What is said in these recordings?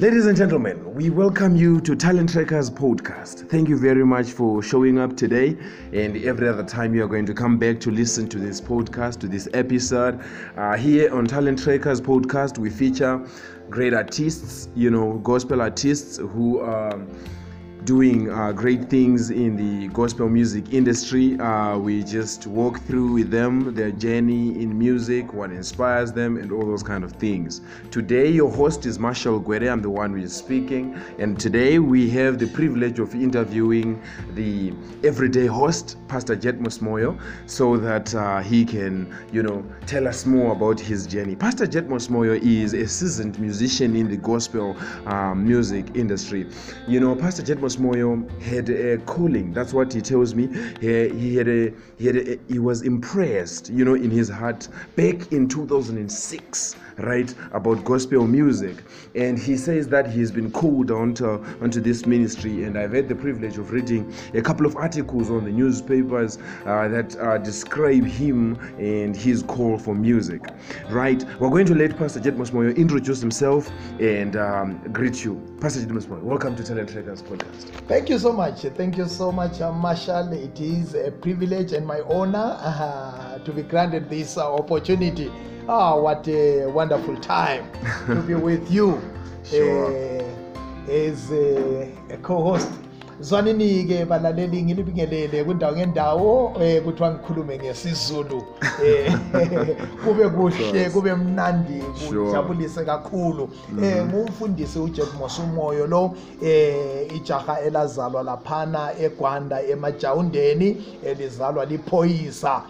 Ladies and gentlemen, we welcome you to Talent Trackers podcast. Thank you very much for showing up today and every other time you are going to come back to listen to this podcast, to this episode. Uh, here on Talent Trackers podcast, we feature great artists, you know, gospel artists who are. Um, doing uh, great things in the gospel music industry. Uh, we just walk through with them their journey in music, what inspires them, and all those kind of things. Today, your host is Marshall Guerre. I'm the one who is speaking, and today we have the privilege of interviewing the everyday host, Pastor Jet Mosmoyo, so that uh, he can, you know, tell us more about his journey. Pastor Jet Mosmoyo is a seasoned musician in the gospel uh, music industry. You know, Pastor Jet was Moyo had a calling. That's what he tells me. He, he had a he had a, he was impressed, you know, in his heart back in 2006 right, about gospel music. And he says that he's been called onto, onto this ministry. And I've had the privilege of reading a couple of articles on the newspapers uh, that uh, describe him and his call for music. Right, we're going to let Pastor Jed Moyo introduce himself and um, greet you. Pastor Jed Moyo, welcome to Talent Traders Podcast. Thank you so much. Thank you so much, uh, Marshall. It is a privilege and my honor uh, to be granted this uh, opportunity oh, what a wonderful time to be with you sure. uh, as a, a co host zwaninike balaleli ngilibingelele kwindawo ngendawo um kuthiwa ngikhulume ngesizulu um kube kuhle kube mnandi kujabulise kakhulu um ngumfundisi ujekmos umoyo lo um ijaha elazalwa laphana egwanda emajawundeni elizalwa liphoyisa um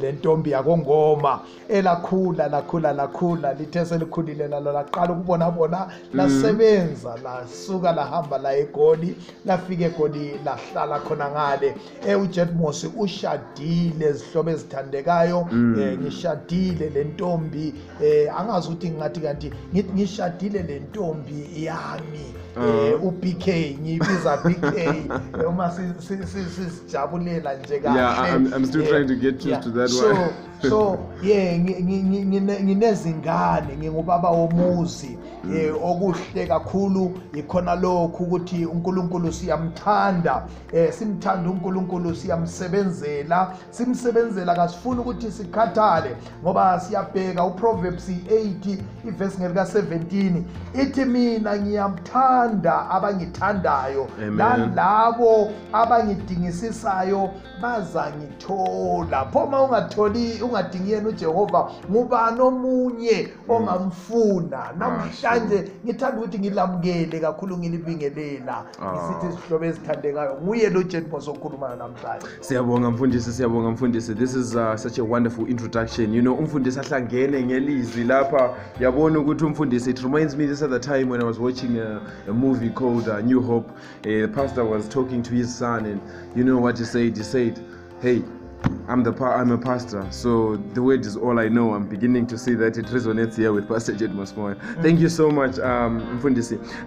le ntombi yakongoma elakhula lakhula lakhula lithe selikhulile lalo laqala ukubona bona lasebenza lasuka lahamba la egoli lafika lifike godi lahlala khona ngale um ujet mosi ushadile zihlobo ezithandekayo um ngishadile le ntombi um eh, angazi ukuthi ngingathi kanti ngithi ngishadile le ntombi yami eh uh-huh. uBK ngiyibiza BK eh, uma sijabulela nje kahle yeah I'm, i'm still yeah. trying to get used yeah. to that so, one so yeah nginezingane ngingubaba womuzi mm. eh okuhle kakhulu ikhona lokho ukuthi uNkulunkulu siyamthanda eh simthanda uNkulunkulu siyamsebenzela simsebenzela kasifuni ukuthi sikhathale ngoba siyabheka uProverbs 8 iverse ngelika 17 ithi mina ngiyamthanda bathanda abangithandayo nalabo abangidingisisayo bazangithola pho ma ungatholi ungadingi yena ujehova ngubani omunye mm. ongamfuna namhlanje ngithanda ukuthi ngilamukele kakhulu ngilibingelela ah. ngisithi izihlobo ezithandekayo nguye lo jenibos okhulumayo namhlanje siyabonga mfundisi siyabonga mfundisi this is uh, such a wonderful introduction you know umfundisi ahlangene ngelizwi lapha yabona ukuthi umfundisi it reminds me this other time when i was watching uh, a movie called uh, New Hope, a uh, pastor was talking to his son, and you know what he said? He said, Hey, I'm the pa- I'm a pastor, so the word is all I know. I'm beginning to see that it resonates here with Pastor Jed Mosmoy. Mm-hmm. Thank you mm. so much, um,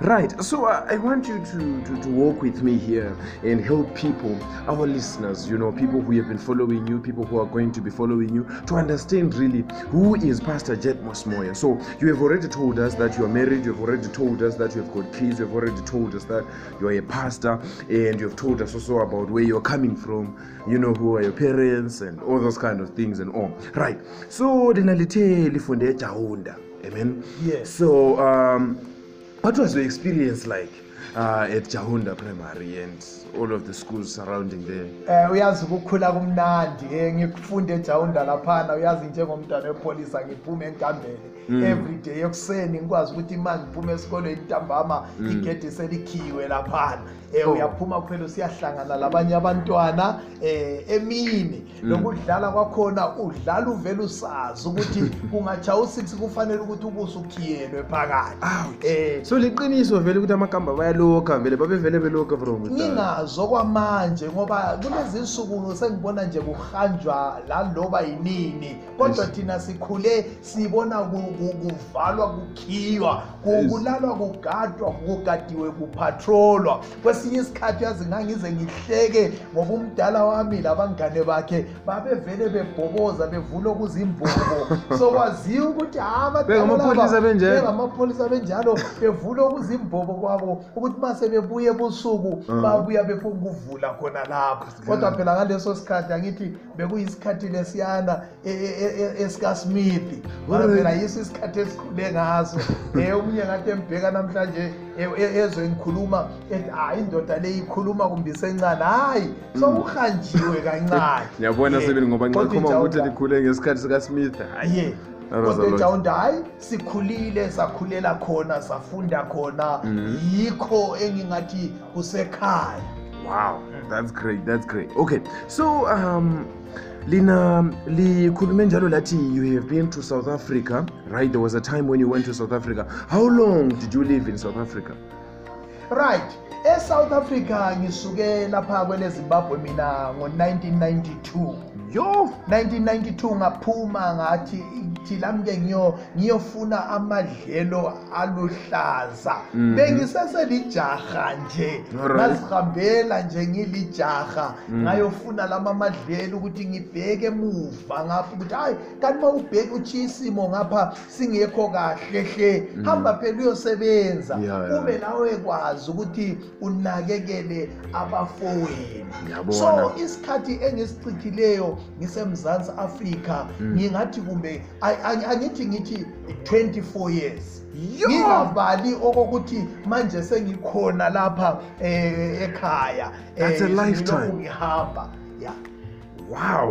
Right, so uh, I want you to, to, to walk with me here and help people, our listeners, you know, people who have been following you, people who are going to be following you, to understand really who is Pastor Jed Mosmoy. So you have already told us that you are married, you have already told us that you have got kids, you have already told us that you are a pastor, and you have told us also about where you're coming from, you know, who are your parents experience and all those kind of things and all right so lina lithe lifunde ejawunda amen yes. so um what was your experience like uh, at jawunda primary and all of the schools surrounding there um uyazi ukukhula kumnandi um ngikufunde ejawunda laphana uyazi njengomntwana wepholisa ngiphume entambele hmm. every day ekuseni ngikwazi ukuthi ma ngiphume esikolweni ntambama hmm. igedi selikhiwe laphana um uyaphuma kuphela usiyahlangana labanye abantwana um emini nokudlala mm. kwakhona udlala uvele usazi ukuthi kungachaya u-six kufanele ukuthi ukuse ukhiyelwe phakathi um so liqiniso vele ukuthi amagamba bayalokha vele babevele belokha ngingazo kwamanje ngoba kulezi nsuku sengibona nje kuhanjwa laloba yinini kodwa thina sikhule sibona kuvalwa kukhiywa kulalwa kugadwa kugadiwe kupatrolwa kwesinye isikhathi yazi ngangize ngihleke ngoba umdala wami labangane bakhe babevele bebhoboza bevula okuzimbobo sokwaziwa ukuthi hagamapholisa benjalo bevula okuzimbobo kwabo ukuthi ma sebebuye busuku mm. babuya bekunguvula khona lapho kodwa phela ngaleso sikhathi angithi bekuyisikhathi lesiyana e, e, e, esikasmith ngoba phela yiso isikhathi esikhule ngaso um omunye ngathi embheka namhlanje E- e- ezwe ngikhuluma ethi hayi indoda le ikhuluma kumbisencane hayi sokuhanjiwe hmm. kancane ngiyabona sebeni ngoba ngiakhuma ukuthi likhule ngesikhathi sikasmith hayiye kodejawund hhayi sikhulile sakhulela khona safunda khona hmm. yikho engingathi kusekhaya wow that's great that's great okay so um lina likhulume njalo lathi you have been to south africa right there was a time when you went to south africa how long did you live in south africa right esouth africa ngisuke lapha kwele zimbabwe mina ngo-1992 yo 1992 ngaphuma ngathi thilami-ke ngiyofuna amadlelo aluhlaza mm -hmm. bengiseselijaha nje ngazihambela right. nje ngilijaha mm -hmm. ngayofuna lama madlelo ukuthi ngibheke emuva ngapho ukuthi hhayi kanti ma ubheke utshiye isimo ngapha singekho kahle hle mm -hmm. hamba phela uyosebenza yeah, yeah. ube lawe kwazi ukuthi unakekele abafoweni so isikhathi engisichithileyo ngisemzantsi afrika mm. ngingathi kumbe angithi ngithi 24 years ngingabali okokuthi manje sengikhona lapha um ekhaya eh, ngihamba ya wow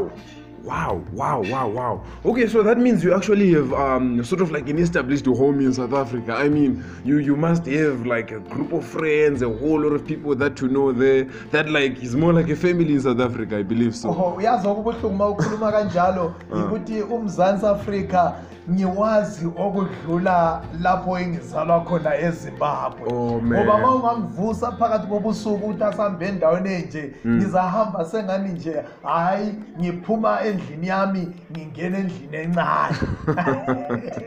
wow wow wow wow okay so that means you actually have um, sort of like an established home in south africa i mean you, you must have like a group of friends a whole lot of people that you know there that like is more like a family in south africa i believe so oh, uyazwa kubuhlungu uma ukhuluma kanjalo ah. ikuthi umzansi afrika ngiwazi okudlula lapho engizalwa khona ezimbabwe oh, ngoba ma ungangivusa phakathi kobusuku ukuthi asihambe endaweni enje hmm. ngizahamba sengani nje hhayi ngiphuma endlini yami ngingena endlini encane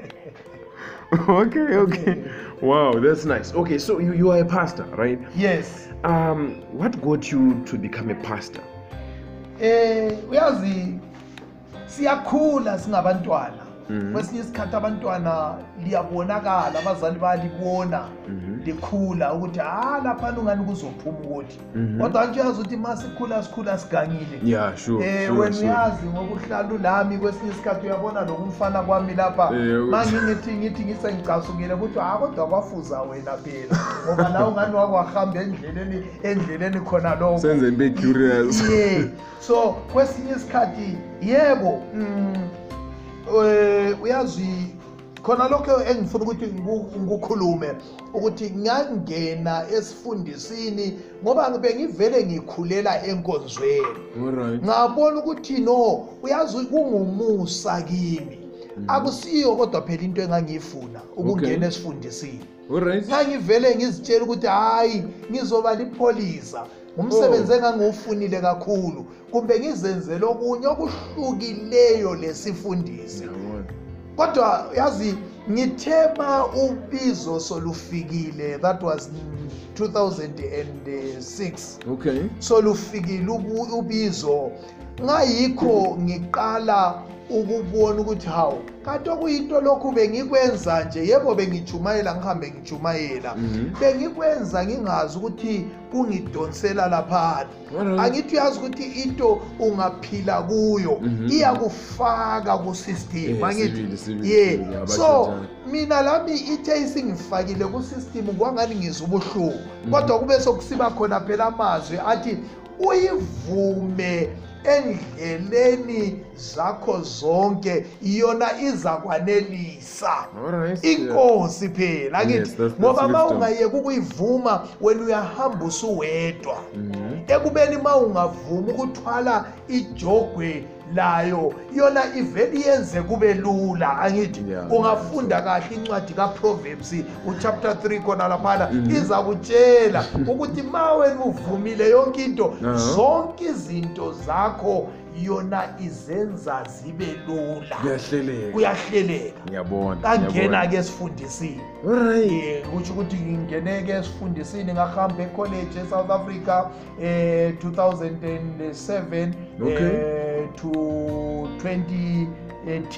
okay okay wow that's nice okay so you, you are a pastor right yes um what got you to become a pastor eh uyazi siyakhula singabantwana Mhm. kwesinye isikhathi abantwana liyabonakala abazali bayalibona mhm. likhula ukuthi ha ah, laphana ungani kuzophuma ukuthi mhm. kodwa ntshuyazi ukuthi ma sikhula sikhula siganyile um eh, wena uyazi ngoba uhlala ulami kwesinye isikhathi uyabona loku umfana kwami lapha eh, mangingithi ngithi ngisengicasukile kuthi ha ah, kodwa kwafuza wena phela ngoba na ungani wakwahambe endleleni endleleni khona lokoenzeibe curious ye so kwesinye isikhathi yebo mm, Eh, uyazi khona lokho engifuna ukuthi ngukhulume ukuthi ngangena esifundisini ngoba ngibe ngivele ngikhulela enkonzweni ngabona ukuthi no uyazi kungumusa kimi mm-hmm. akusiyo kodwa phela into engangiyifuna ukungena esifundisini ngangivele ngizitshela ukuthi hhayi ngizoba lipholisa umsebenzi oh. engangowufunile kakhulu kumbe ngizenzele okunye okuhlukileyo lesifundisi kodwa yazi ngithema ubizo solufikile that was 2006 okay solufikile ubizo ngayikho ngiqala ububona ukuthi hawu kanti okuyinto lokhu bengikwenza nje yebo bengijumayela ngihambe ngijumayela mhm. bengikwenza ngingazi ukuthi kungidonsela laphana angithi uyazi ukuthi into ungaphila kuyo mhm. iyakufaka kusystem eh, angithi ye so mina lami ithe isingifakile kusystem kwangani ngizubuhlungu mhm. kodwa kube sokusiba khona phela amazwi athi uyivume endleleni zakho zonke iyona iza kwanelisa inkosi phela kithi ngoba ma ungayeka ukuyivuma wena uyahamba usuwedwa mm-hmm. ekubeni ma ungavumi ukuthwala ijogwe layo yona ivele iyenze kube lula angithi yeah, ungafunda kahle incwadi kaproverbs uchapter 3 khona laphana mm -hmm. iza kutshela ukuthi ma wena uvumile yonke into uh -huh. zonke izinto zakho yona izenza zibe lula kuyahleleka kangena-ke esifundisini um kutho ukuthi ngingene-ke esifundisini ngahambe ecollege e-south africa eh, um 2007 eh, to 2010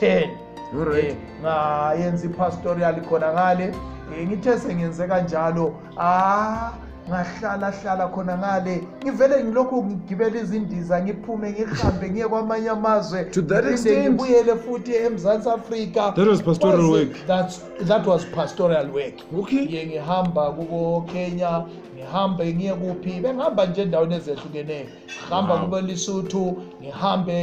eh, ngayenza ipastorial khona ngale um ngithe sengenze kanjalo ah ngahlalahlala khona ngale ngivele ngilokhu ngigibela izindiza ngiphume ngihambe ngiye kwamanye amazwe ngibuyele futhi emzantsi afrikathat was pastoral work ngiye ngihamba kukokenya ngihambe ngiye kuphi bengihamba nje endaweni ezehlukeneyo ngihamba kubelisuthu ngihambe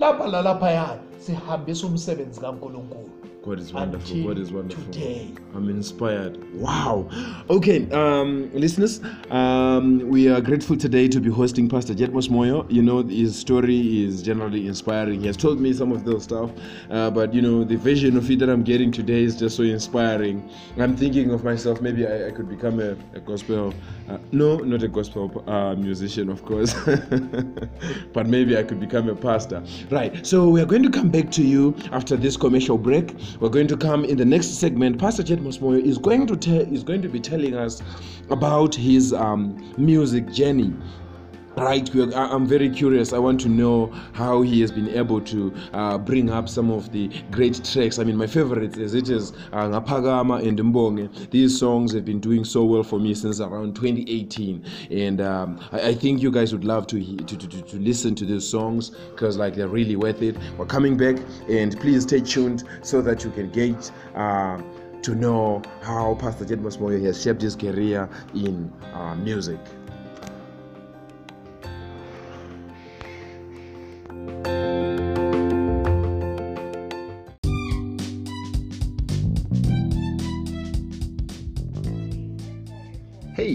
lapha lalaphayana sihambise umsebenzi kankulunkulu God is wonderful. Until God is wonderful. Today. I'm inspired. Wow. Okay, um, listeners, um, we are grateful today to be hosting Pastor Jetmos Moyo. You know, his story is generally inspiring. He has told me some of those stuff, uh, but you know, the vision of it that I'm getting today is just so inspiring. I'm thinking of myself, maybe I, I could become a, a gospel, uh, no, not a gospel uh, musician, of course, but maybe I could become a pastor. Right, so we are going to come back to you after this commercial break we're going to come in the next segment. Pastor Jet Mosmoyo is going to tell is going to be telling us about his um, music journey right i'm very curious i want to know how he has been able to uh, bring up some of the great tracks i mean my favorite is it is uh, ngapagama and mbonge these songs have been doing so well for me since around 2018 and um, I, I, think you guys would love to, to, to, to listen to these songs because like they're really worth it we're coming back and please stay tuned so that you can get uh, to know how pastor jed Moyo has shaped his career in uh, music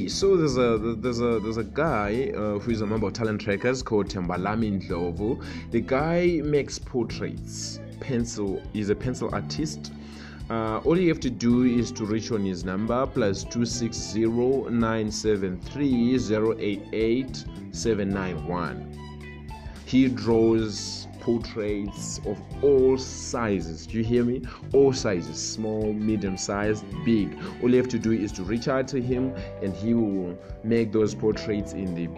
so there's a there's a there's a guy uh, who is a member of Talent Trackers called Tembalami Ndlovu. The guy makes portraits. Pencil. He's a pencil artist. Uh, all you have to do is to reach on his number plus plus two six zero nine seven three zero eight eight seven nine one. He draws portraits of all sizes. Do you hear me? All sizes small, medium sized, big. All you have to do is to reach out to him and he will make those portraits in the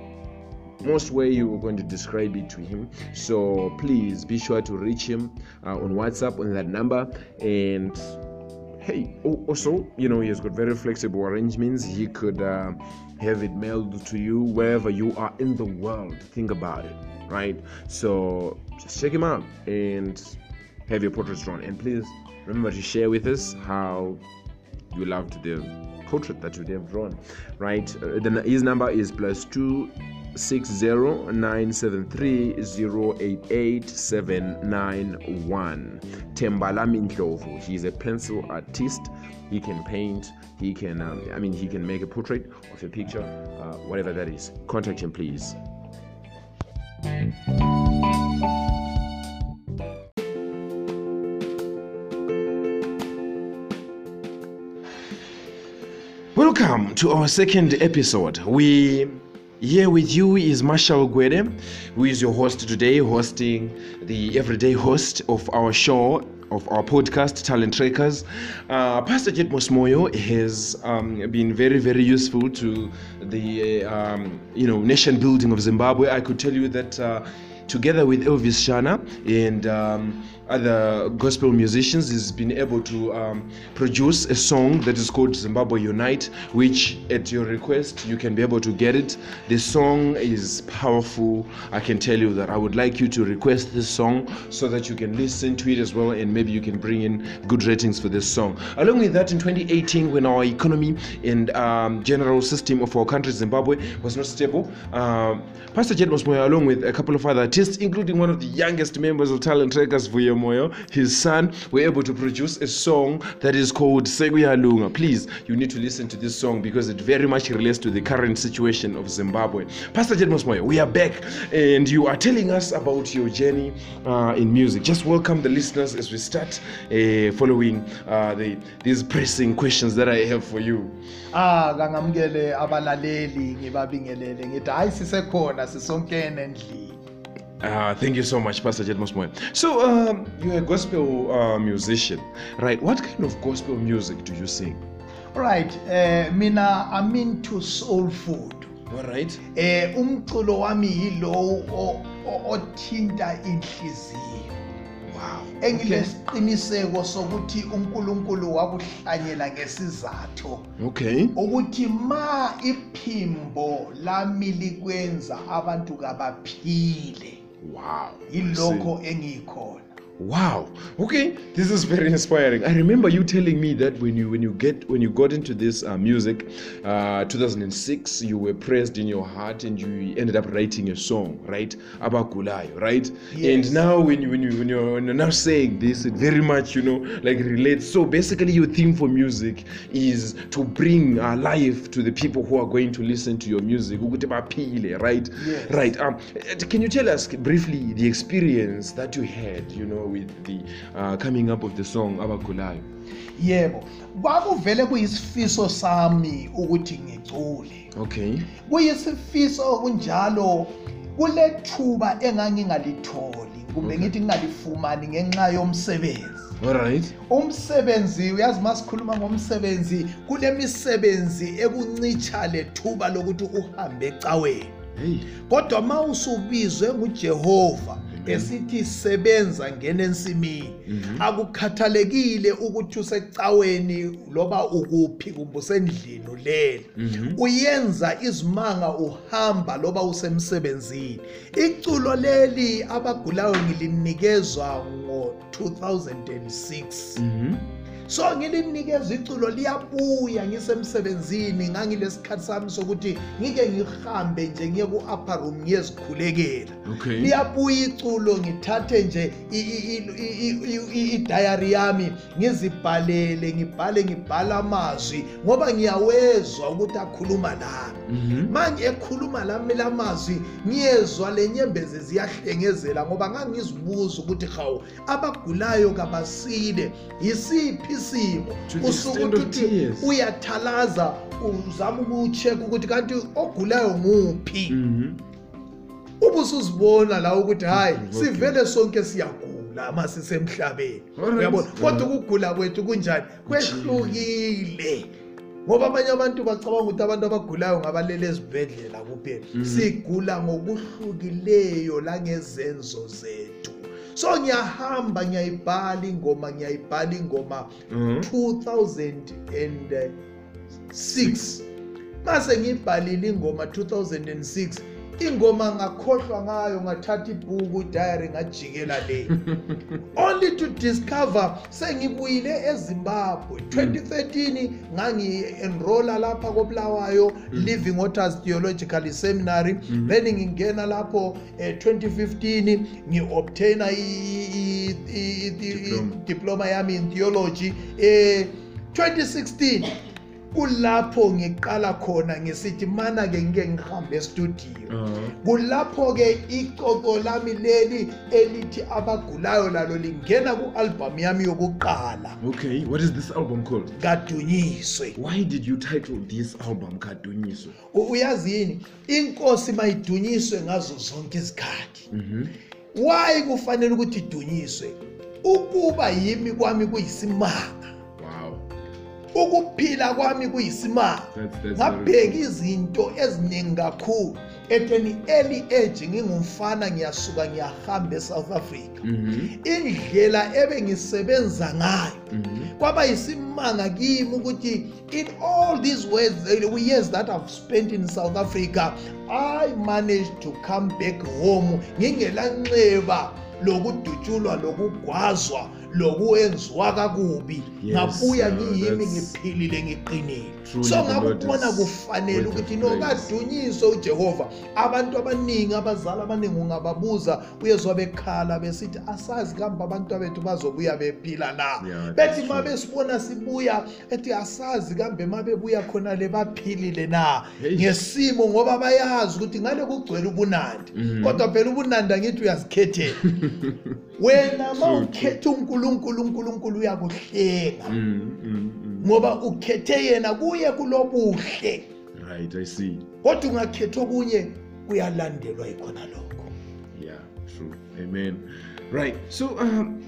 most way you were going to describe it to him. So please be sure to reach him uh, on WhatsApp on that number and hey oh, also you know he has got very flexible arrangements he could uh, have it mailed to you wherever you are in the world think about it right so just check him out and have your portrait drawn and please remember to share with us how you loved the portrait that you have drawn right uh, the, his number is plus two 060973088791 Tembala Ndlovu he is a pencil artist he can paint he can um, I mean he can make a portrait of a picture uh, whatever that is contact him please Welcome to our second episode. We here with you is Marshall Gwede, who is your host today, hosting the everyday host of our show, of our podcast, Talent Trackers. Uh, Pastor Jed Mosmoyo has um, been very, very useful to the um, you know nation building of Zimbabwe. I could tell you that. Uh, together with Elvis Shana and um, other gospel musicians has been able to um, produce a song that is called Zimbabwe Unite, which at your request you can be able to get it. The song is powerful. I can tell you that I would like you to request this song so that you can listen to it as well and maybe you can bring in good ratings for this song. Along with that, in 2018, when our economy and um, general system of our country, Zimbabwe, was not stable, uh, Pastor Jed Mosmoya, along with a couple of other artists, including one of the youngest members of Talent Records, Vuyo Moyo, his son, were able to produce a song that is called Seguya Please, you need to listen to this song because it very much relates to the current situation of Zimbabwe. Pastor Jedmos Moyo, we are back and you are telling us about your journey uh, in music. Just welcome the listeners as we start uh, following uh, the, these pressing questions that I have for you. Ah, abalaleli ngibabingelele ngithi hayi sisekhona sisonkene endlini Uh, thank you so much, Pastor Jed Mosmoy. So, um, you're a gospel uh, musician, right? What kind of gospel music do you sing? All right, uh, eh, mina I'm into soul food. All right. Uh, eh, umculo wami yilowo othinta inhliziyo. Wow. Engilesiqiniseko sokuthi uNkulunkulu wakuhlanyela ngesizatho. Okay. Ukuthi ma iphimbo lami likwenza abantu kabaphile. wow yilokho engikhona wow okay this is very inspiring i remember you telling me that when you when you get when you got into this uh, music uh, 2006 you were pressed in your heart and you ended up writing a song right About kulai, right yes. and now when you when you when you're, when you're now saying this it very much you know like relates so basically your theme for music is to bring uh, life to the people who are going to listen to your music right yes. right um can you tell us briefly the experience that you had you know with the uh, coming up of the song abagulayo yebo kwakuvele kuyisifiso sami ukuthi ngicule okay kuyisifiso kunjalo kule thuba engangingalitholi kumbe ngithi ngingalifumani ngenxa yomsebenzi allright umsebenzi uyazi uma sikhuluma ngomsebenzi kule misebenzi ekuncitsha le thuba lokuthi uhambe ecaweni kodwa ma usubizwe ngujehova Mm-hmm. esithi sebenza ngena ensimini mm-hmm. akukhathalekile ukuthi usecaweni loba ukuphi kumbe usendlini ulela mm-hmm. uyenza izimanga uhamba loba usemsebenzini iculo leli abagulayo ngilinikezwa ngo 2006 so ngilinikeza iculo liyabuya ngisemsebenzini ngangilesikhathi sami sokuthi ngike ngihambe nje ngiye ku-upper room ngiyezikhulekela liyabuya iculo ngithathe nje idayari yami ngizibhalele ngibhale ngibhala amazwi ngoba ngiyawezwa ukuthi akhuluma lami mhm. manje ekhuluma lami lamazwi ngiyezwa le nyembezi ziyahlengezela ngoba ngangizibuza ukuthi hawu abagulayo kabasile yisiphi isimo usuke ukuthi uyathalaza uzama ukucheck ukuthi kanti ogulayo nguphi mhm. ubusuzibona la ukuthi hayi sivele sonke siyagula uma sisemhlabeni uyabona kodwa ukugula kwethu kunjani kwehlukile ngoba abanye abantu bacabanga ukuthi abantu abagulayo ngabalele ezibhedlela kuphela mhm. sigula ngokuhlukileyo langezenzo zethu so ngiyahamba ngiyayibhala ingoma ngiyayibhala ingoma 2006 mhm. mase ngiyibhalile ingoma 2006 ingoma ngakhohlwa ngayo ngathatha ibhuku idayari ngajikela le only to discover sengibuyile ezimbabwe 2013 mm. ngangi-enrola lapha kobulawayo mm. living waters theological seminary mm. then ngingena lapho um 2015 ngi-obtaina diploma yami in theology um eh, 2016 kulapho ngiqala khona ngisithi mana ke ngike ngihambe estudio uh-huh. kulapho ke icoco lami leli elithi abagulayo lalo lingena ku-albhamu yami yokuqala okay what is this album called kadunyiswe why did you title this album kadunyiswe uyazi yini inkosi mayidunyiswe ngazo zonke izikhathi mm-hmm. why kufanele ukuthi idunyiswe ukuba yimi kwami kuyisimanga ukuphila kwami kuyisimanga ngabheka izinto eziningi kakhulu etheni early age ngingumfana ngiyasuka ngiyahamba e-south africa mm-hmm. indlela ebengisebenza ngayo mm-hmm. kwaba yisimanga kimi ukuthi in all these words years that i've spent in south africa i managed to come back home ngingelanxeba mm -hmm lokudutshulwa lokugwazwa lokwenziwa kakubi ngabuya ngiyimi ngiphilile ngiqinile so ngakubona kufanele ukuthi nokadunyiswe ujehova abantu abaningi abazali abaningi ungababuza uyezwa bekhala besithi asazi kambe abantu abethu bazobuya bephila na bethi ma besibona sibuya ethi asazi kambe ma bebuya khona le baphilile na ngesimo ngoba bayazi ukuthi ngale kugcwele ubunandi mhm. kodwa phela ubunandi angithi uyazikhethela wena mawukhetha uNkulunkulu uNkulunkulu uyakuhlenga mm, mm, mm. ngoba ukhethe yena kuye kulobuhle right i see kodwa ungakhetha okunye kuyalandelwa ikhona lokho yeah true amen right so um,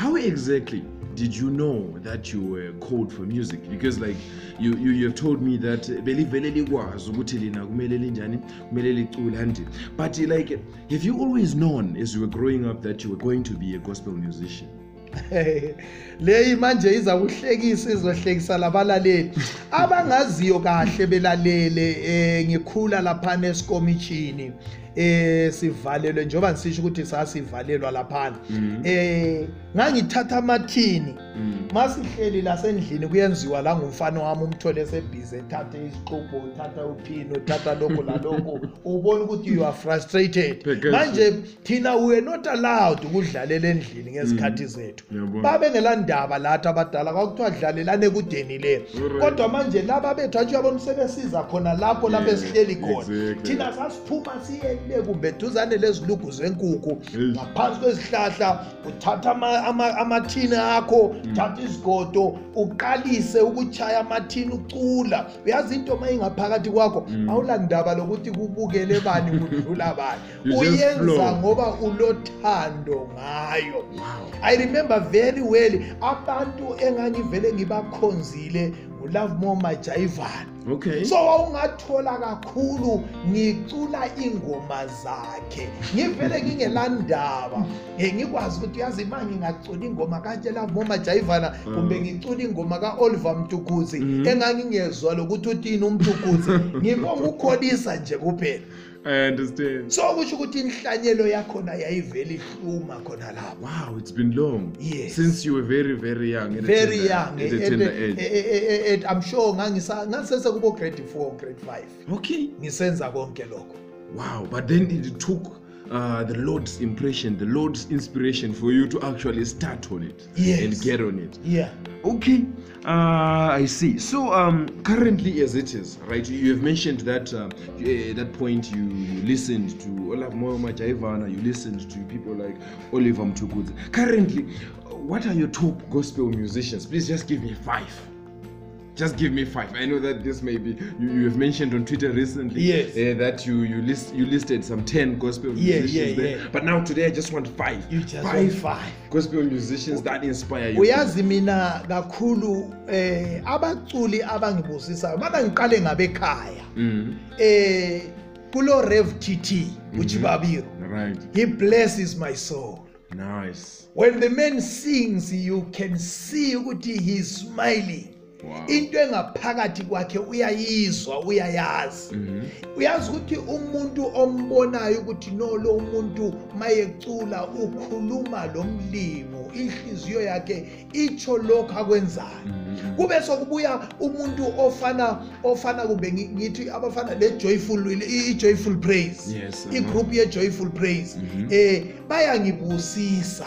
how exactly did you know that you were called for music because like you you, you have told me that belivele likwazi ukuthi lina kumele linjani kumele licule and but like have you always known as you were growing up that you were going to be a gospel musician leyi manje iza kuhlekisa izohlekisa labalaleli abangaziyo kahle belalele um ngikhula laphana esikomitshini eh sivalelwe njoba ngisisho ukuthi sasivalelwa laphana mhm. eh ngangithatha amathini mhm. masihleli lasendlini kuyenziwa la ngumfana wami umthole esebhizi ethathe isixubo uthatha uphini uthatha lokhu lalokhu ubona ukuthi you are frustrated manje thina we not allowed ukudlalela endlini ngezikhathi mhm. zethu babengelandaba lathi abadala kwakuthiwa dlalelane kudeni le kodwa manje laba bethu antsho yabona sebesiza khona lapho lapho esihleli khona thina sasiphuma siyeke bekumbeduzane lezilugu zenkukhu ngaphansi kwezihlahla uthatha amathini akho mm. thatha isigodo uqalise ukuchaya amathini ucula uyazi into uma ingaphakathi kwakho mm. awulandaba lokuthi kubukele bani kudlula bani uyenza ngoba ulothando ngayo i remember very well abantu engangivele ngibakhonzile ngulove more majayivane okay. so wawungathola kakhulu ngicula ingoma zakhe ngivele ngingelandaba um ngikwazi ukuthi uyazi ma ngingacula ingoma kanje love more majayivana kumbe mm. ngicula ingoma ka-oliver mtukuzi mm. engangingezwa lokuthi utini umtukuzi ngibonga ukholisa nje kuphela i understand so kusho ukuthi inhlanyelo yakhona yayivele ihluma khona lapho wow it's been long yes. since you were very very young very young and i'm sure ngangisa ngasenza kubo grade 4 grade 5 okay ngisenza konke lokho wow but then it took uh, the lord's impression the lord's inspiration for you to actually start on it yes. and get on it yeah okay uh, i see so um, currently as it is right you have mentioned that uh, at eh, that point you, you listened to olaf moyomajaivana you listened to people like oliver mtukudze currently uh, what are your top gospel musicians please just give me five just give me five i know that this may be you, you have mentioned on twitter recently yes. uh, that you you list you listed some 10 gospel yeah, musicians yeah, there yeah. but now today i just want five you just five, want five gospel musicians okay. that inspire you uyazi mina kakhulu eh abaculi abangibusisayo bana ngiqale ngabe ekhaya mm-hmm. eh kulo rev tt mm-hmm. uchibabiro right he blesses my soul nice when the man sings you can see ukuthi he's smiling into engaphakathi kwakhe uyayizwa uyayazi mhm. uyazi ukuthi umuntu ombonayo ukuthi no lo muntu mayecula ukhuluma lo mlimo inhliziyo yakhe itsho lokhu akwenzayo mhm. kube sokubuya umuntu ofana ofana kumbe ngithi abafana le-joyful i-joyful praise uh-huh. igroupu ye-joyful praise um bayangibusisa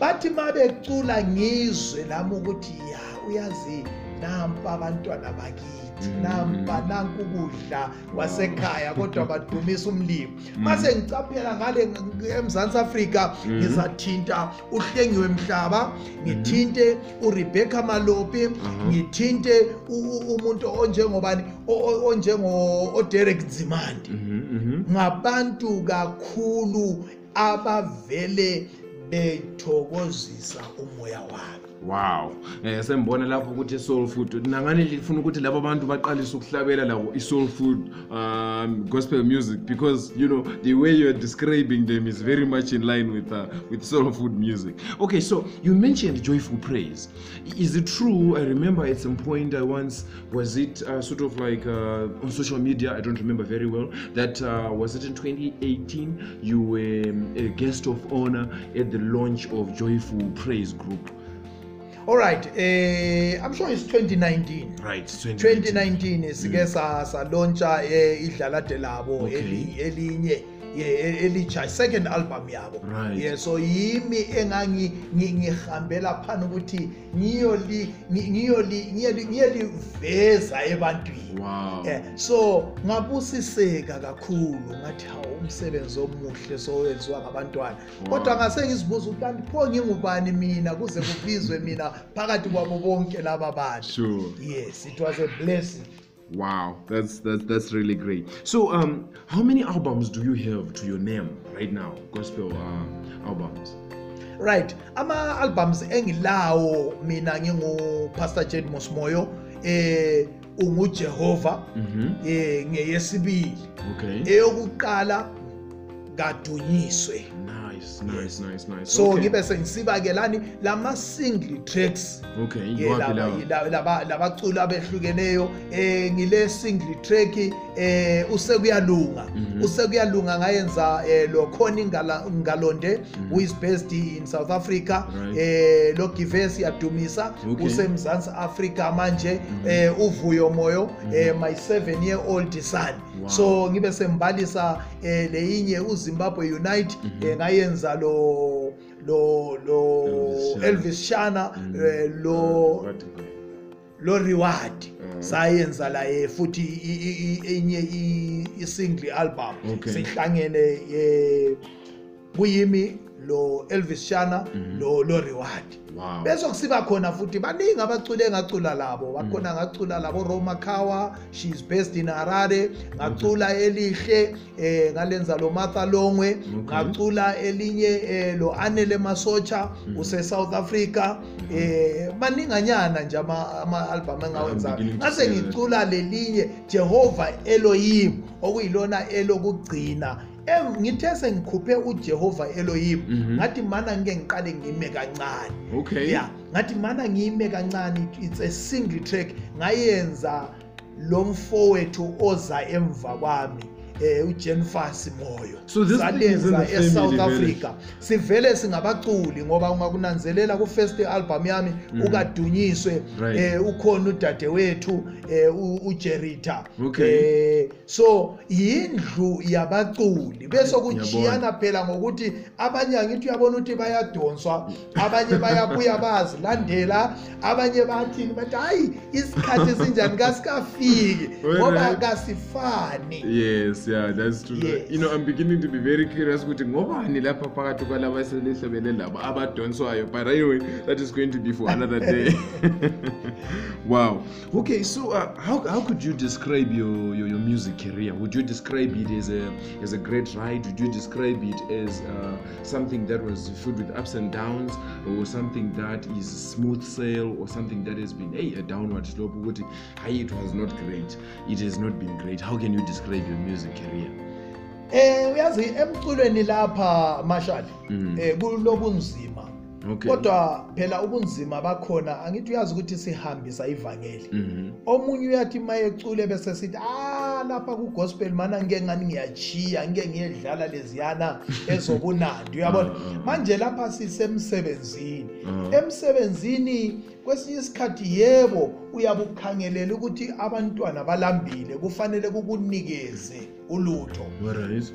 bathi ma becula ngizwe lami ukuthi yai uyazi nampa abantwana bakithi mm. nampa nanku ukudla kwasekhaya mm. kodwa badumisa umlimo mm. mase ngicaphela ngale eMzantsi Afrika ngizathinta uhlengiwe mhlaba ngithinte uRebecca Malope uh-huh. ngithinte umuntu onjengobani onjengo Derek Dzimandi mm-hmm, mm-hmm. ngabantu kakhulu abavele bethokozisa umoya wami wow um eh, sembone lapho ukuthi i-soul food nangani lifuna ukuthi laba bantu baqalise ukuhlabela labo i-soul food um gospel music because you know the way you're describing them is very much in line with, uh, with soul food music okay so you mentioned joyful praise is it true i remember at some point i once was it uh, sort of like uh, on social media i don't remember very well that uh, was it in 2018 you were um, a guest of honor at the launch of joyful praise group all right eh i'm sure it's 2019 right 2019 sike mm. sa sa launcha eh, idlalade labo elinye E, elitsha second album yabo right. ye so yimi engangihambela phana ukuthi ngiyoliveza ebantwini wow. yeah. so ngabusiseka kakhulu ngathi hawu umsebenzi omuhle sowenziwa ngabantwana kodwa wow. ngase ngizibuza ukuthi kanti pho ngingubani mina kuze kubizwe mina phakathi kwabo bonke laba bantu sure. yes it was a blessing Wow, that's that's that's really great. So, um, how many albums do you have to your name right now? Gospel uh, albums. Right, ama albums engilawo mina ngingu Pastor Jed Mosmoyo eh unguJehova mm-hmm. eh ngeyesibili. Okay. Eyokuqala kadunyiswe. nice nice nice nice so okay. ngibe sengisiba ke lani lama single tracks okay yiwapi lawo labaculi abehlukeneyo eh ngile single track eh usekuyalunga mhm. usekuyalunga ngayenza eh, lo khona ingala ngalonde mhm. who is based in South Africa eh lo Givesi yadumisa usemzansi Africa manje mhm. eh uvuyo moyo eh, my 7 year old son so ngibe sembalisa um leyinye uzimbabwe unite eh, mhm. ngayenza lo lo lo elvis shana mm. eh, lo lo reward mm. sayenza la futhi enye i single album sihlangene kuyimi lo Elvis Shana mhm. lo lo reward bese kusiba khona futhi baningi abacule engacula labo bakhona mhm. ngacula labo Roma Kawa she's based in Harare ngacula elihle eh ngalenza lo Martha Longwe ngacula elinye eh, lo Anele Masocha mhm. use South Africa eh baninganyana nje ama album engawenza ngase ngicula lelinye Jehova Elohim okuyilona elokugcina ngithe sengikhuphe ujehova elohim mhm. ngathi mana ngike ngiqale ngime kancane okay ya ngathi mana ngime kancane it's a single track ngayenza lo mfowethu oza emva kwami Eh, uJan Fassie Moyo salenza eSouth Africa sivele singabaculi ngoba ungakunanzelela ku first album yami mhm. ukadunyiswe eh, ukhona udadewethu eh, uJerita eh so indlu yabaculi bese kujiyana phela ngokuthi abanye ngithi uyabona ukuthi bayadonswa abanye bayabuya bazilandela abanye bathini bathi hayi isikhathi sinjani kasikafiki ngoba kasifani yes yeah that's true yes. you know i'm beginning to be very curious ukuthi ngobani lapha phakathi kwalaba eselihlobene labo abadonswayo but anyway that is going to be for another day wow okay so uh, how, how could you describe your, your, your music career would you describe it as a as a great ride would you describe it as uh, something that was filled with ups and downs or something that is smooth sail or something that has been hey, a downward slope ukuthi it was not great it has not been great how can you describe your music career eh uyazi emculweni lapha mashali mm. eh kulobunzima kodwa phela ubunzima bakhona angithi uyazi ukuthi sihambisa ivangeli mm-hmm. omunye uyathi mayecule bese sithi ah lapha kugospel mana ngike ngani ngiyachiya ngike ngiyedlala leziyana ezobunandi uyabona mm, mm. manje lapha sisemsebenzini mm. emsebenzini kwesinye isikhathi yebo uyabukhangelela ukuthi abantwana balambile kufanele kukunikeze ulutho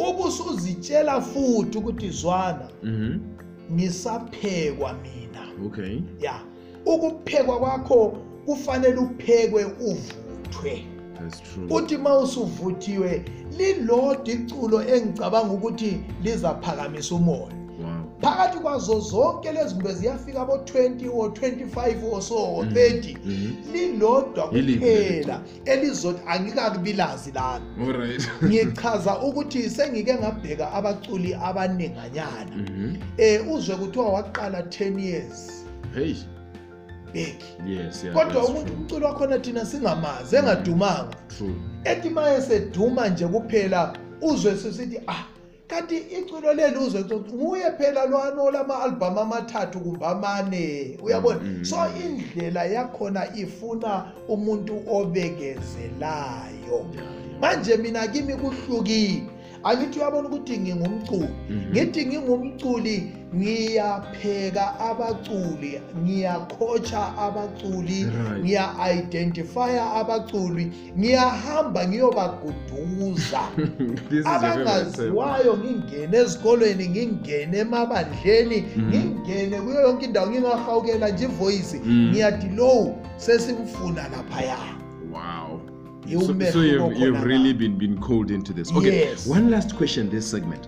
ubusuzitshela futhi ukuthi zwana mm-hmm. ngisaphekwa mina okay ya ukuphekwa kwakho kufanele uphekwe uvuthwe That's true. uthi uma usuvuthiwe lilodwa iculo engicabanga ukuthi lizaphakamisa umoya phakathi kwazo zonke lezi zinto ziyafika bo-20 or 25 or so or 30 mm-hmm. mm-hmm. lilodwa kuphela elizothi angikakubilazi lami ngichaza ukuthi sengike ngabheka abaculi abaninganyana um uzwe kuthiwa waqala 10 years bheki kodwa umuntu umculo wakhona thina singamazi engadumanga ethi ma eseduma nje kuphela uzwe sesithi a ah, kanti iculo leli uzwe nguye phela lwana olama-albhamu amathathu kumbe amane uyabona mm, mm, so mm. indlela yakhona ifuna umuntu obekezelayo manje mina kimi kuhlukile angithi uyabona ukuthi ngingumculi mhm. ngithi ngingumculi ngiyapheka abaculi ngiyakhotsha abaculi ngiya-identifya abaculi ngiyahamba ngiyobaguduza abangaziwayo ngingene ezikolweni ngingene emabandleni mhm. ngingene kuyo yonke indawo ngingahawukela nje ivoyisi mhm. ngiyathi lowu sesimfuna laphaya wow so you've, you've really been been called into this okay yes. one last question this segment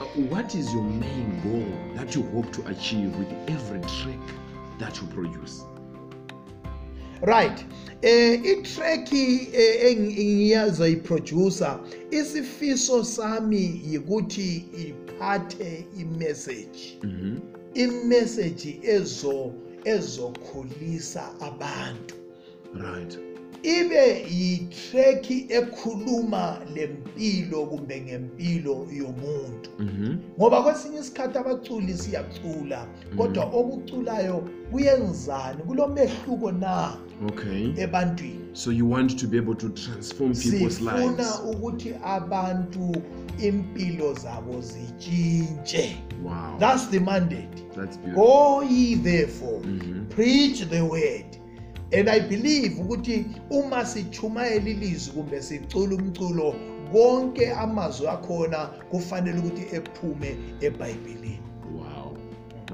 uh, what is your main goal that you hope to achieve with every track that you produce right um eh, itrekhi engiyazo iproducer isifiso sami yikuthi iphathe imeseji mm-hmm. imeseji ezokhulisa abantu right ibe yithrekhi ekhuluma lempilo kumbe ngempilo yomuntu mhm. ngoba kwesinye isikhathi abaculi siyacula mhm. kodwa okuculayo kuyenzani kulomehluko na okay ebantwini so you want to be able to transform people's lives sifuna ukuthi abantu impilo zabo zitshintshe wow that's the mandate that's beautiful go ye therefore mm -hmm. preach the word and i believe ukuthi uma sichumayela ilizwi kumbe sicula umculo konke amazwi akhona kufanele ukuthi ephume ebhayibhelini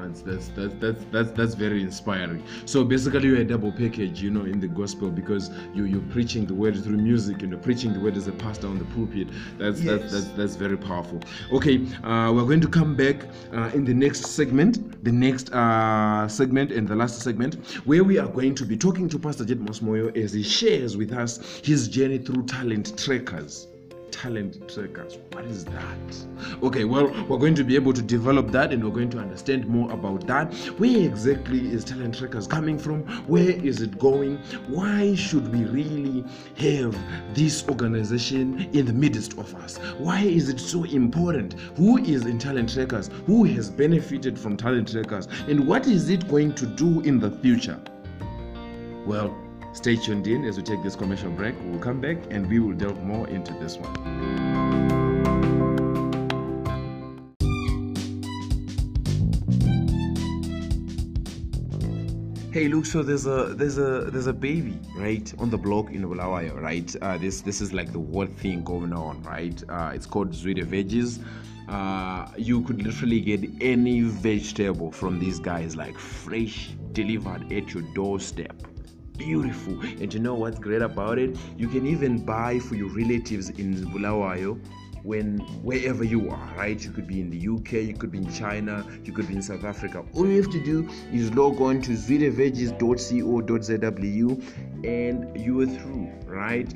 That's that's that's that's that's very inspiring. So basically, you're a double package, you know, in the gospel because you you're preaching the word through music and you're preaching the word as a pastor on the pulpit. That's yes. that's, that's that's very powerful. Okay, uh, we're going to come back uh, in the next segment, the next uh, segment and the last segment, where we are going to be talking to Pastor Jed Mosmoyo as he shares with us his journey through talent trackers talent trackers. What is that? Okay, well, we're going to be able to develop that and we're going to understand more about that. Where exactly is talent trackers coming from? Where is it going? Why should we really have this organization in the midst of us? Why is it so important? Who is in talent trackers? Who has benefited from talent trackers? And what is it going to do in the future? Well, Stay tuned in as we take this commercial break. We'll come back and we will delve more into this one. hey look so there's a there's a there's a baby right on the block in Bulawayo right uh, this this is like the world thing going on right uh, it's called Zuide veggies uh, you could literally get any vegetable from these guys like fresh delivered at your doorstep beautiful. And you know what's great about it? You can even buy for your relatives in Bulawayo when wherever you are, right? You could be in the UK, you could be in China, you could be in South Africa. All you have to do is log on to zwiteveggies.co.zw and you are through, right?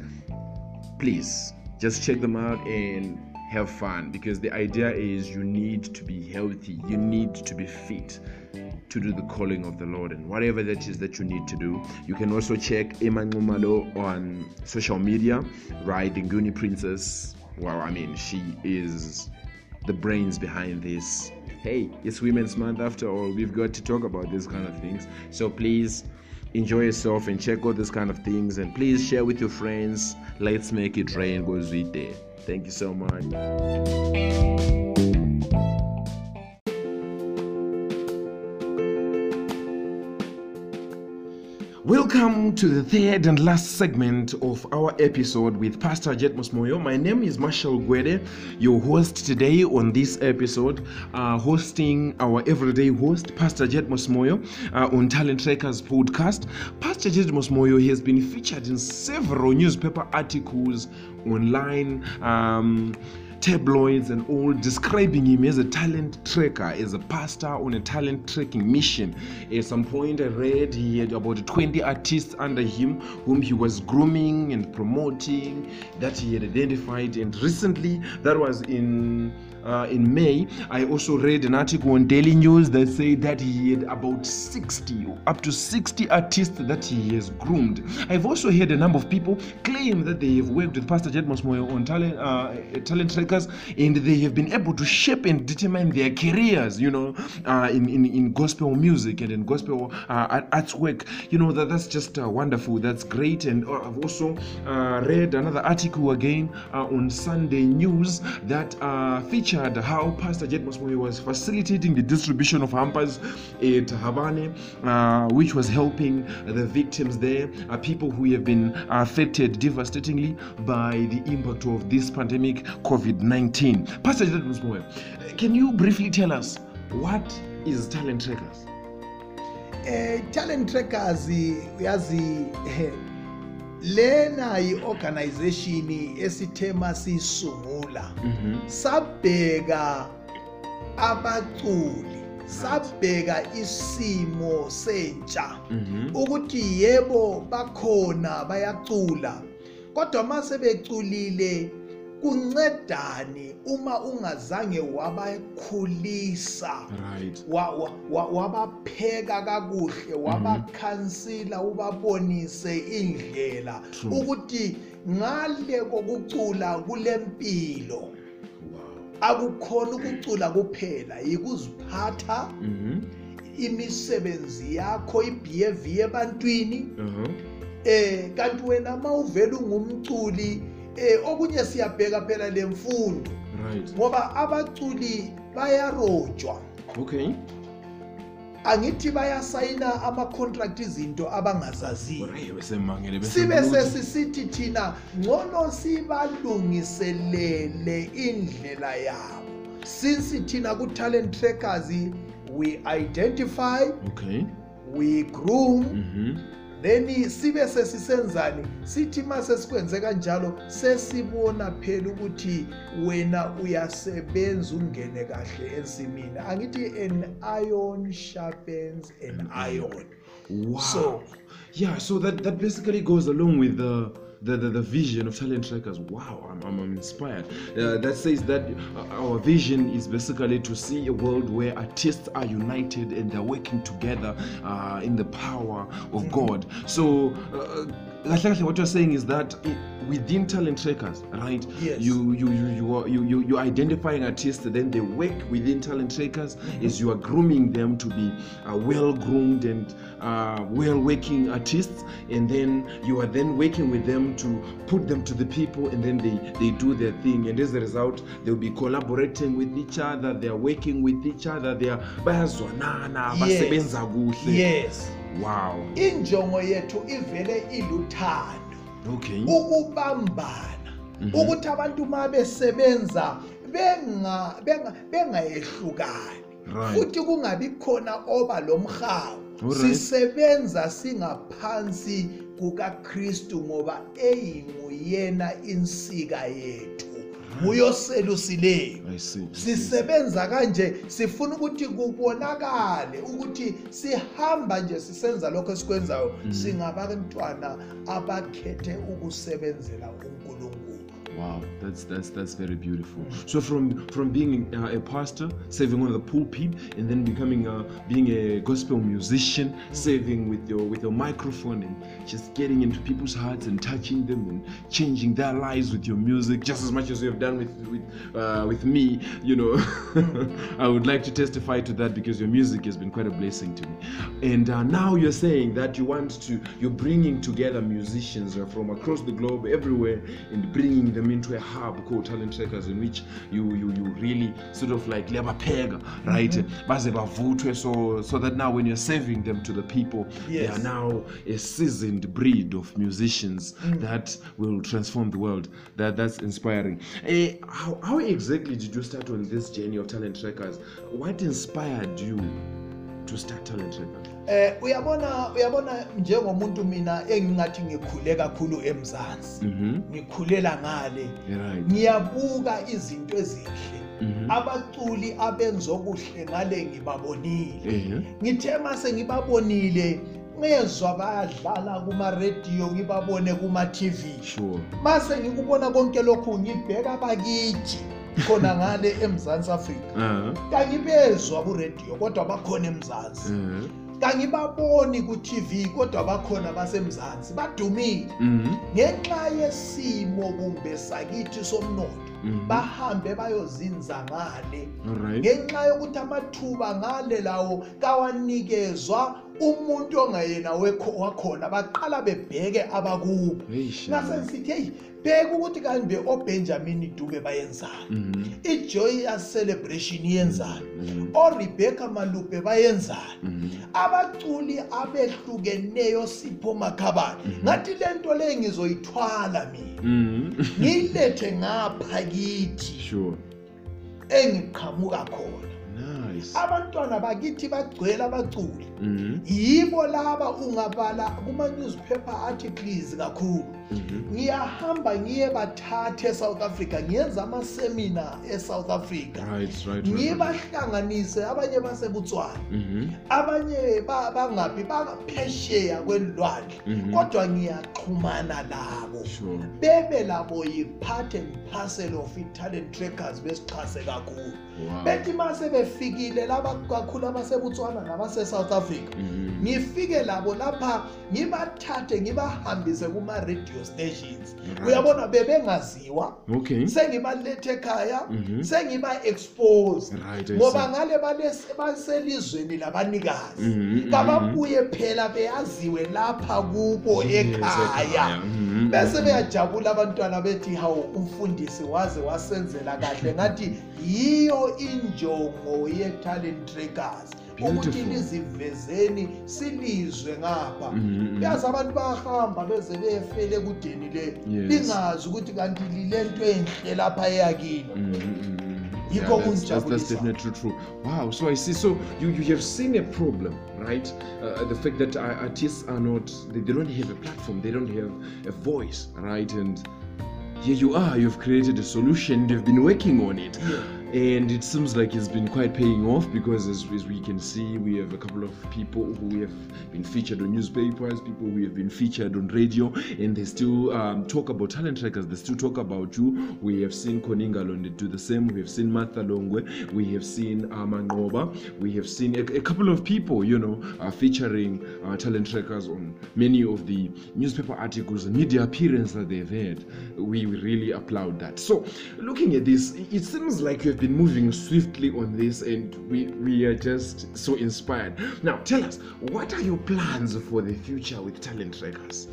Please just check them out and have fun because the idea is you need to be healthy, you need to be fit to do the calling of the Lord and whatever that is that you need to do. You can also check Emanumalo on social media, right? Nguni Princess. Well, I mean, she is the brains behind this. Hey, it's Women's Month after all. We've got to talk about these kind of things. So please enjoy yourself and check out these kind of things. And please share with your friends. Let's make it rain, Gozuite. Thank you so much. Welcome to the third and last segment of our episode with Pastor Jet Mosmoyo. My name is Marshall Gwede, your host today on this episode, uh, hosting our everyday host, Pastor Jet Mosmoyo, uh, on Talent Trekkers podcast. Pastor Jet Mosmoyo has been featured in several newspaper articles online. Um, tabloids and all describing him as a talent tracker, as a pastor on a talent tracking mission. At some point, I read he had about 20 artists under him whom he was grooming and promoting that he had identified. And recently, that was in uh, in May, I also read an article on Daily News that said that he had about 60, up to 60 artists that he has groomed. I've also heard a number of people claim that they have worked with Pastor Jed Mosmoyo on talent, uh, talent trackers and they have been able to shape and determine their careers, you know, uh, in, in, in gospel music and in gospel uh, artwork. You know, that, that's just uh, wonderful. That's great. And uh, I've also uh, read another article again on Sunday News that features how Pastor Jet Mosmoy was facilitating the distribution of hampers at Havane, uh, which was helping the victims there, uh, people who have been affected devastatingly by the impact of this pandemic, COVID 19. Pastor Jet Mosmoy, can you briefly tell us what is Talent Trackers? Uh, talent Trackers, uh, lena yi-organization esithema siyisungula mhm. sabheka abaculi sabheka isimo sentsha mhm. ukuthi yebo bakhona bayacula kodwa uma sebeculile kuncedani uma ungazange wabakhulisa right. wabapheka wa, wa kakuhle mhm. wabakhansila mm -hmm. ubabonise indlela ukuthi ngale kokucula kulempilo wow. akukhona ukucula kuphela yikuziphatha mm -hmm. imisebenzi yakho ibehavior ebantwini uh -huh. eh kanti wena mawuvela ungumculi eh okunye siyabheka phela lemfundo ngoba abaculi bayarojwa okay angithi bayasayina ama-contract izinto abangazaziyo sibe sesisithi thina ngcono sibalungiselele indlela yabo since thina ku-talent trackers we identify okay. we groom mm -hmm. then sibe sesisenzani sithi ma sesikwenze kanjalo sesibona phela ukuthi wena uyasebenza ungene kahle ensimini angithi an iron sharpens an iron wow. so yeah so that, that basically goes along with the uh, the, the, the vision of talent trackers. Wow, I'm, I'm, I'm inspired. Uh, that says that uh, our vision is basically to see a world where artists are united and they're working together uh, in the power of God. So, uh, like, what you're saying is that within talent trackers, right? Yes. You you you you are you, you you identifying artists, then they work within talent trackers mm-hmm. as you are grooming them to be uh, well groomed and uh, well working artists, and then you are then working with them to put them to the people, and then they they do their thing, and as a result, they'll be collaborating with each other, they are working with each other, they are yes. yes. wow injongo yethu ivele iluthando okay ukubambana mm-hmm. ukuthi abantu mabesebenza benga bengayehlukani futhi kungabi khona oba lomhawu sisebenza singaphansi kukaKristu ngoba eyinguyena insika yethu uyoselusileyo sisebenza kanje sifuna ukuthi kubonakale ukuthi sihamba nje sisenza lokho esikwenzayo mm. singabantwana abakhethe ukusebenzela uNkulunkulu Wow, that's that's that's very beautiful. Mm. So from from being uh, a pastor, serving on the pulpit, and then becoming uh, being a gospel musician, serving with your with your microphone and just getting into people's hearts and touching them and changing their lives with your music, just as much as you have done with with uh, with me. You know, I would like to testify to that because your music has been quite a blessing to me. And uh, now you're saying that you want to you're bringing together musicians from across the globe, everywhere, and bringing them into a hub called talent trackers in which you, you, you really sort of like liyabapheka right mm-hmm. baze mm bavuthwe -hmm. so, so that now when you're serving them to the people yes. they are now a seasoned breed of musicians mm. that will transform the world that, that's inspiring uh, how, how exactly did you start on this journey of talent trackers what inspired you to start talent rival eh uyabona uyabona njengomuntu mina engingathi ngikhule kakhulu emzansi mhm. ngikhulela ngale ngiyabuka izinto ezihle mhm. abaculi abenzo kuhle ngale ngibabonile eh. ngithe mase ngibabonile ngezwa bayadlala kuma-rediyo ngibabone kuma-tv sure. mase ngikubona konke lokhu ngibheka bakithi khona ngale eMzansi Afrika kangibezwa kuRadio kodwa bakhona eMzansi kangibaboni ku-TV kodwa bakhona basemzansi badumile mhm. ngenxa yesimo kumbe sakithi somnotho mhm. bahambe bayozinza ngale ngenxa yokuthi amathuba ngale lawo kawanikezwa umuntu ongayena wakhona baqala bebheke abakubo ngasensithe heyi beka ukuthi kanti be-obenjamini dube bayenzani mhm. ijoya celebration yenzani mhm. orebecca malupe bayenzani mhm. abaculi abehlukeneyo sipho makhabane ngathi le nto le ngizoyithwala mina ngiyilethe ngapha kithi engiqhamuka khona abantwana bakithi bagcwele abaculi mhm. yibo laba ungabala kuma-newspaper articles kakhulu mhm. ngiyahamba ngiye bathathe esouth africa ngiyenza amasemina esouth africa ngibahlanganise abanye basebutswana mhm. abanye bangaphi baphesheya kwelilwandle kodwa ngiyaxhumana labo bebe labo yi-part and parcel of i-talent trackers besixhase kakhulu bethi ma sebefike ngifikile laba kakhulu abasebutswana nabase-south africa mhm. ngifike labo lapha ngibathathe ngibahambise kuma-radio stations uyabona bebengaziwa sengibalethe ekhaya mhm. sengiba-expose ngoba ngale baselizweni labanikazi mhm, kababuye phela beyaziwe lapha kubo ekhaya Mm-hmm. bese beyajabula abantwana bethi hawu umfundisi waze wasenzela kahle mm-hmm. ngathi yiyo injongo yetalent trakers ukuthi nizivezeni silizwe ngapha mm-hmm. kuyazi abantu bahamba beze befele kudeni le lingazi ukuthi kanti lile nto enhle lapha eyakini yeah, that's, that's, that's, definitely true wow so i see so you you have seen a problem right uh, uh the fact that uh, artists are not they, they don't have a platform they don't have a voice right and here you are you've created a solution they've been working on it yeah and it seems like it's been quite paying off because as, as, we can see we have a couple of people who have been featured on newspapers people who have been featured on radio and they still um, talk about talent trackers they still talk about you we have seen Koningalonde do the same we have seen Martha Longwe we have seen Amangoba uh, we have seen a, a, couple of people you know uh, featuring uh, talent trackers on many of the newspaper articles and media appearances that they've had we really applaud that so looking at this it seems like you've been moving swiftly on this and we, we are just so inspired. Now, tell us, what are your plans for the future with Talent Trackers?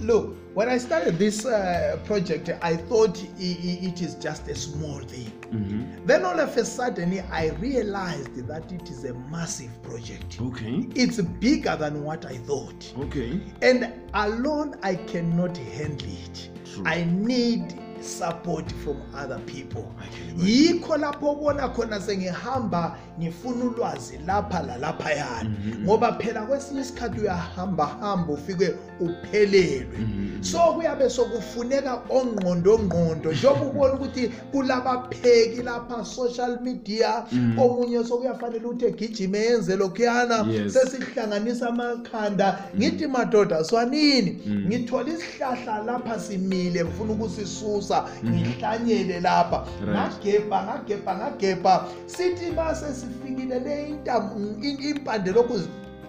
Look, when I started this uh, project, I thought it is just a small thing. Mm-hmm. Then all of a sudden, I realized that it is a massive project. Okay. It's bigger than what I thought. Okay. And alone, I cannot handle it. True. I need support from other people yikho lapho ubona khona sengihamba ngifuna ulwazi lapha lalaphayana mm-hmm, mm-hmm. ngoba phela kwesinye isikhathi uyahamba hamba ufike uphelelwe mm-hmm. so kuyabe sokufuneka ongqondo ngqondo njengoba ubona ukuthi kulabapheki lapha social media omunye sokuyafanele ukuthi egijime yenze lokhuyana sesihlanganisa amakhanda ngithi madoda swanini ngithola isihlahla lapha simile ngifuna ukusisusa ngizosusa mhm. ngihlanyele lapha ngagebha ngagebha ngagebha sithi base sifikile le impande lokhu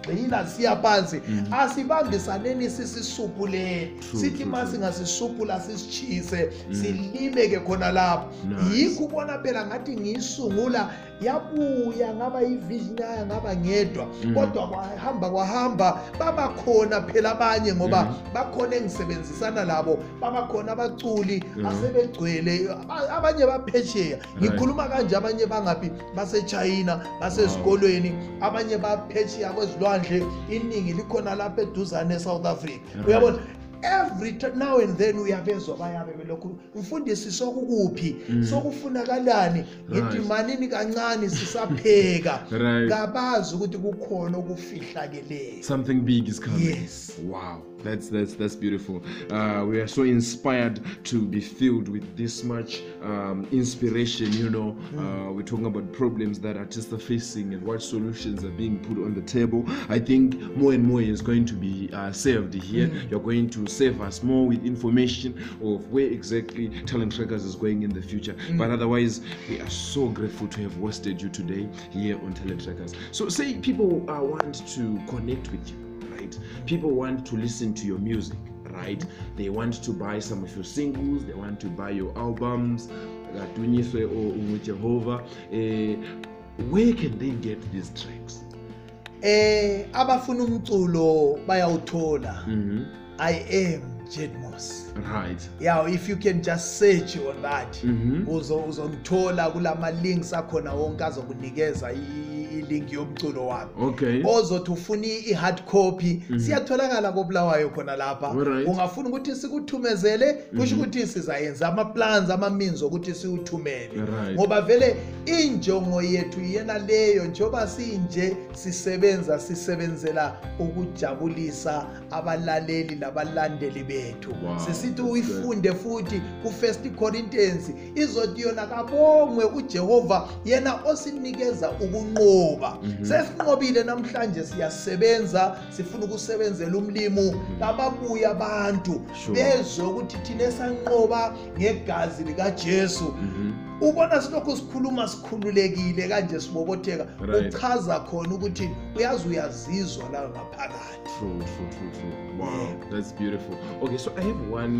sigxila siya phansi mhm. asibambisaneni sisisupuleni sithi ma singasisupula sisitshise mhm. silimeke khona lapho yikho ubona phela ngathi ngiyisungula yabuya ngaba yivisiona yangaba ngedwa mm. kodwa kwahamba kwahamba babakhona phela abanye ngoba mm. bakhona engisebenzisana labo babakhona abaculi mm. asebegcwele abanye baphesheya ngikhuluma kanje abanye bangaphi basechayina basezikolweni abanye baphesheya kwezilwandle iningi likhona lapho eduzane esouth africa uyabona every now and then uyabezwa bayabe lokhu mfundisi sokukuphi mm. sokufunakalani ngidimanini kancane sisapheka ngabazi ukuthi kukhona okufihlakeleyo something big is coming yes wow That's that's that's beautiful. Uh, we are so inspired to be filled with this much um, inspiration. You know, mm. uh, we're talking about problems that artists are facing and what solutions are being put on the table. I think more and more is going to be uh, served here. Mm. You're going to serve us more with information of where exactly Talent Trackers is going in the future. Mm. But otherwise, we are so grateful to have hosted you today here on Talent Trackers. So, say people uh, want to connect with you right people want to listen to your music right they want to buy some of your singles they want to buy your albums adunyiswe or unwe jehova eh, where can they get these tracks um abafuna umculo bayawuthola mm-hmm. i am jedmos right ya yeah, if you can just search on that mm -hmm. uzongithola kula ma-links akhona wonke azokunikeza ilinki yomculo wami okay. ozothi ufuni i-hard copy mm -hmm. siyatholakala kobulawayo khona lapha right. ungafuni ukuthi sikuthumezele kusho mm -hmm. ukuthi sizayenza ama-plans amaminzi okuthi siwuthumele right. ngoba vele injongo yethu iyena leyo njengoba sinje sisebenza sisebenzela ukujabulisa abalaleli nabalandeli bethu wow. sisithi uyifunde futhi ku-first corinthians izothi yona kabongwe ujehova yena osinikeza ukunqoba uba mhm. sesinqobile namhlanje siyasebenza sifuna ukusebenzela umlimo mhm. ababuye abantu bezwe ukuthi thina esanqoba ngegazi likaJesu mhm. ubona silokhu sikhuluma sikhululekile kanje sibobotheka uchaza khona ukuthi uyazi uyazizwa la ngaphakathi true true true true wow that's beautiful okay so i have one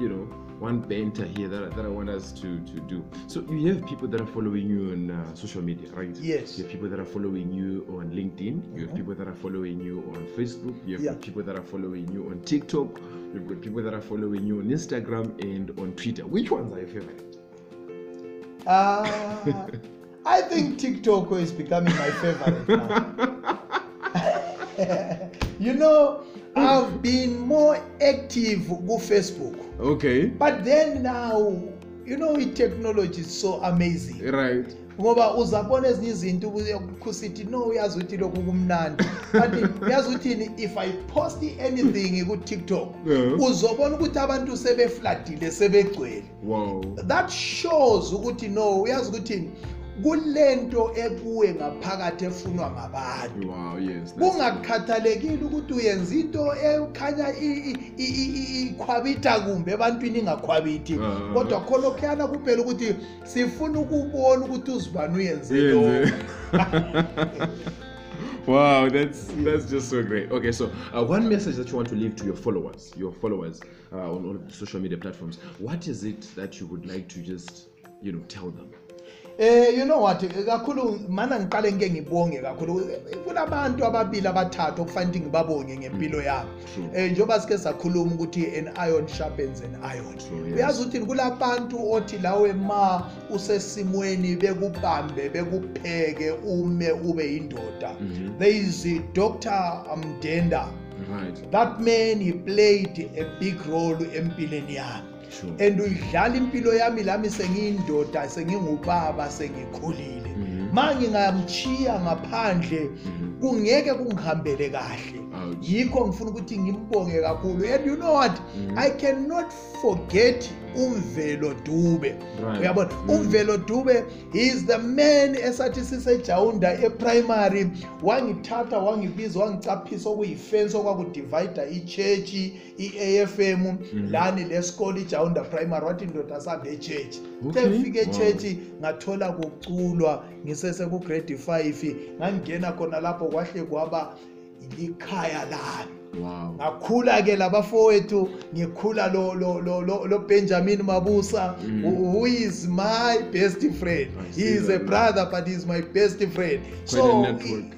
you know one banter here that, that I want us to, to do. So you have people that are following you on uh, social media, right? Yes. You have people that are following you on LinkedIn. Mm-hmm. You have mm-hmm. people that are following you on Facebook. You have yeah. people that are following you on TikTok. You've got people that are following you on Instagram and on Twitter. Which ones are your favorite? Uh, I think TikTok is becoming my favorite now. you know, i've been more active kufacebook okay but then now you know itechnology is so amazing right ngoba uzabona ezinye izinto kusithi no uyazi ukuthi lokhu kumnandi but uyazi ukuthini if i post anything kutiktok uzobona ukuthi abantu sebefladile sebegcwele that shows ukuthi no uyazi ukuthini kulento ebuye ngaphakathi efunwa ngabantu kungakhathalekile ukuthi uyenza into ekhanya ikhwabitha kumbe ebantwini ingakhwabithi ah, ah. kodwa kholokhuyana kuphela ukuthi sifuna ukubona ukuthi uzibani uyenzeo Wow, that's that's just so great. Okay, so uh, one message that you want to leave to your followers, your followers uh, on all of the social media platforms. What is it that you would like to just, you know, tell them? Eh you know what kakhulu mana ngiqale ngike ngibonge kakhulu kulabantu ababili abathathu okufanele ngibabonge ngempilo yami. Eh njoba sike sakhuluma ukuthi an iron sharpens an iron. Uyazi ukuthi kulabantu othi lawe ma usesimweni bekubambe bekupheke ume ube yindoda. Mhm. There is a Dr. Mdenda. Right. That man he played a big role empilweni yami. and uyidlala impilo yami lami sengiyindoda sengingubaba sengikhulile mhm. ma ngingamchiya ngaphandle mhm. kungeke kungihambele kahle yikho ngifuna ukuthi ngimbonge kakhulu and you know what mhm. i cannot forget umvelo dube right. uyabona mm. umvelo dube is the man esathi sisejawunda eprimary wangithatha wangibiza wangicaphisa okuyifensi okwakudivida i-church i-a f m mm. lani lesikole ijawunda primary wathi ndoda sambe echurch xe okay. fike echurch wow. ngathola kuculwa ngisesekugrade five ngangingena khona lapho kwahle kwaba likhaya lami ngakhula-ke labafowethu ngikhula lobenjamin mabusa mm. who is my best friend he is a brother but he is my best friend so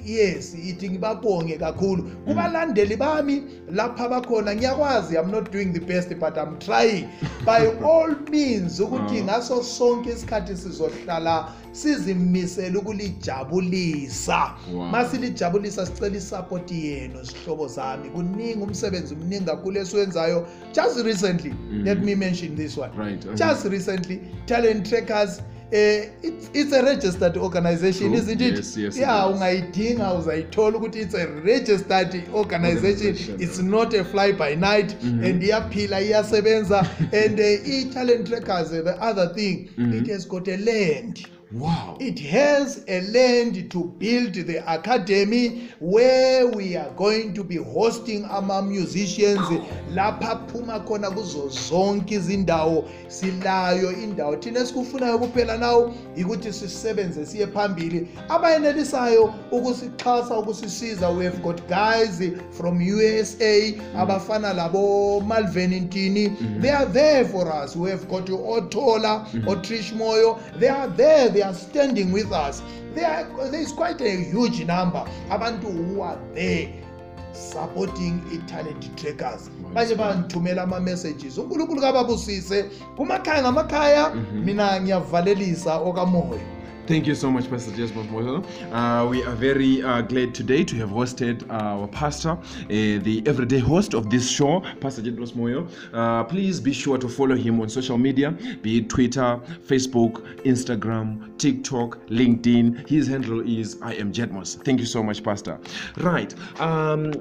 yes ithi ngibabonge kakhulu mm. kubalandeli bami lapha bakhona ngiyakwazi i'm not doing the best but i'm trying by all means ukuthi ngaso sonke isikhathi sizohlala sizimisele ukulijabulisa masilijabulisa sicela isapoti yenu zihlobo zami kuningi umsebenzi mningi kakhulu esiwenzayo just recently mm. let me mention this one right, okay. just recently talent trackers Uh, it's, it's a registered organization cool. isn't it yes, yes, ya yeah, ungayidinga uzayithola ukuthi it's a registered organization it's not a fly by night mm -hmm. and iyaphila iyasebenza and eh, i-talent uh, trackers eh, the other thing mm -hmm. it has got a land Wow. It has a land to build the academy where we are going to be hosting ama musicians lapha phuma khona kuzo zonke izindawo silayo indawo thina sikufunayo kuphela nawo ikuthi sisebenze siye phambili abayenelisayo ukusixhasa ukusisiza we have got guys from USA abafana labo Malvin Ntini they are there for us we have got uOthola oTrish mm-hmm. Moyo they are there they are standing with us there is quite a huge number abantu who are there supporting italent trackers banye bangithumela ama-messages unkulunkulu kababusise kumakhaya ngamakhaya mhm. mina ngiyavalelisa okamoya Thank you so much, Pastor Jasper Mbozo. Uh, we are very uh, glad today to have hosted our pastor, uh, the everyday host of this show, Pastor Jedros Moyo. Uh, please be sure to follow him on social media, be it Twitter, Facebook, Instagram, TikTok, LinkedIn. His handle is I am Jedmos. Thank you so much, Pastor. Right. Um,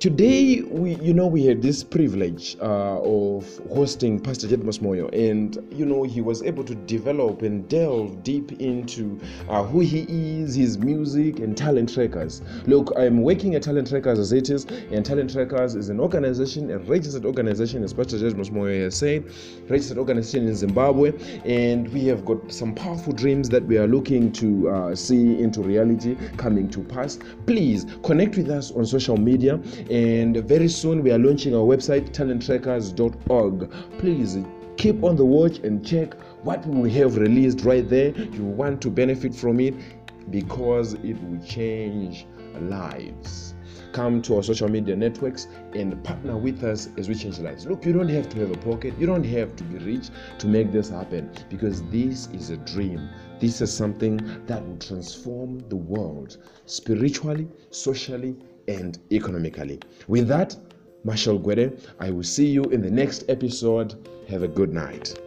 Today, we, you know, we had this privilege uh, of hosting Pastor Jed Mosmoyo, and you know, he was able to develop and delve deep into uh, who he is, his music, and talent trackers. Look, I'm working at Talent Trackers as it is, and Talent Trackers is an organization, a registered organization, as Pastor Jed Mosmoyo has said, registered organization in Zimbabwe, and we have got some powerful dreams that we are looking to uh, see into reality coming to pass. Please connect with us on social media and very soon we are launching our website talenttrackers.org. Please keep on the watch and check what we have released right there. You want to benefit from it because it will change lives. Come to our social media networks and partner with us as we change lives. Look, you don't have to have a pocket, you don't have to be rich to make this happen because this is a dream. This is something that will transform the world spiritually, socially, and economically. With that, Marshall Gwede, I will see you in the next episode. Have a good night.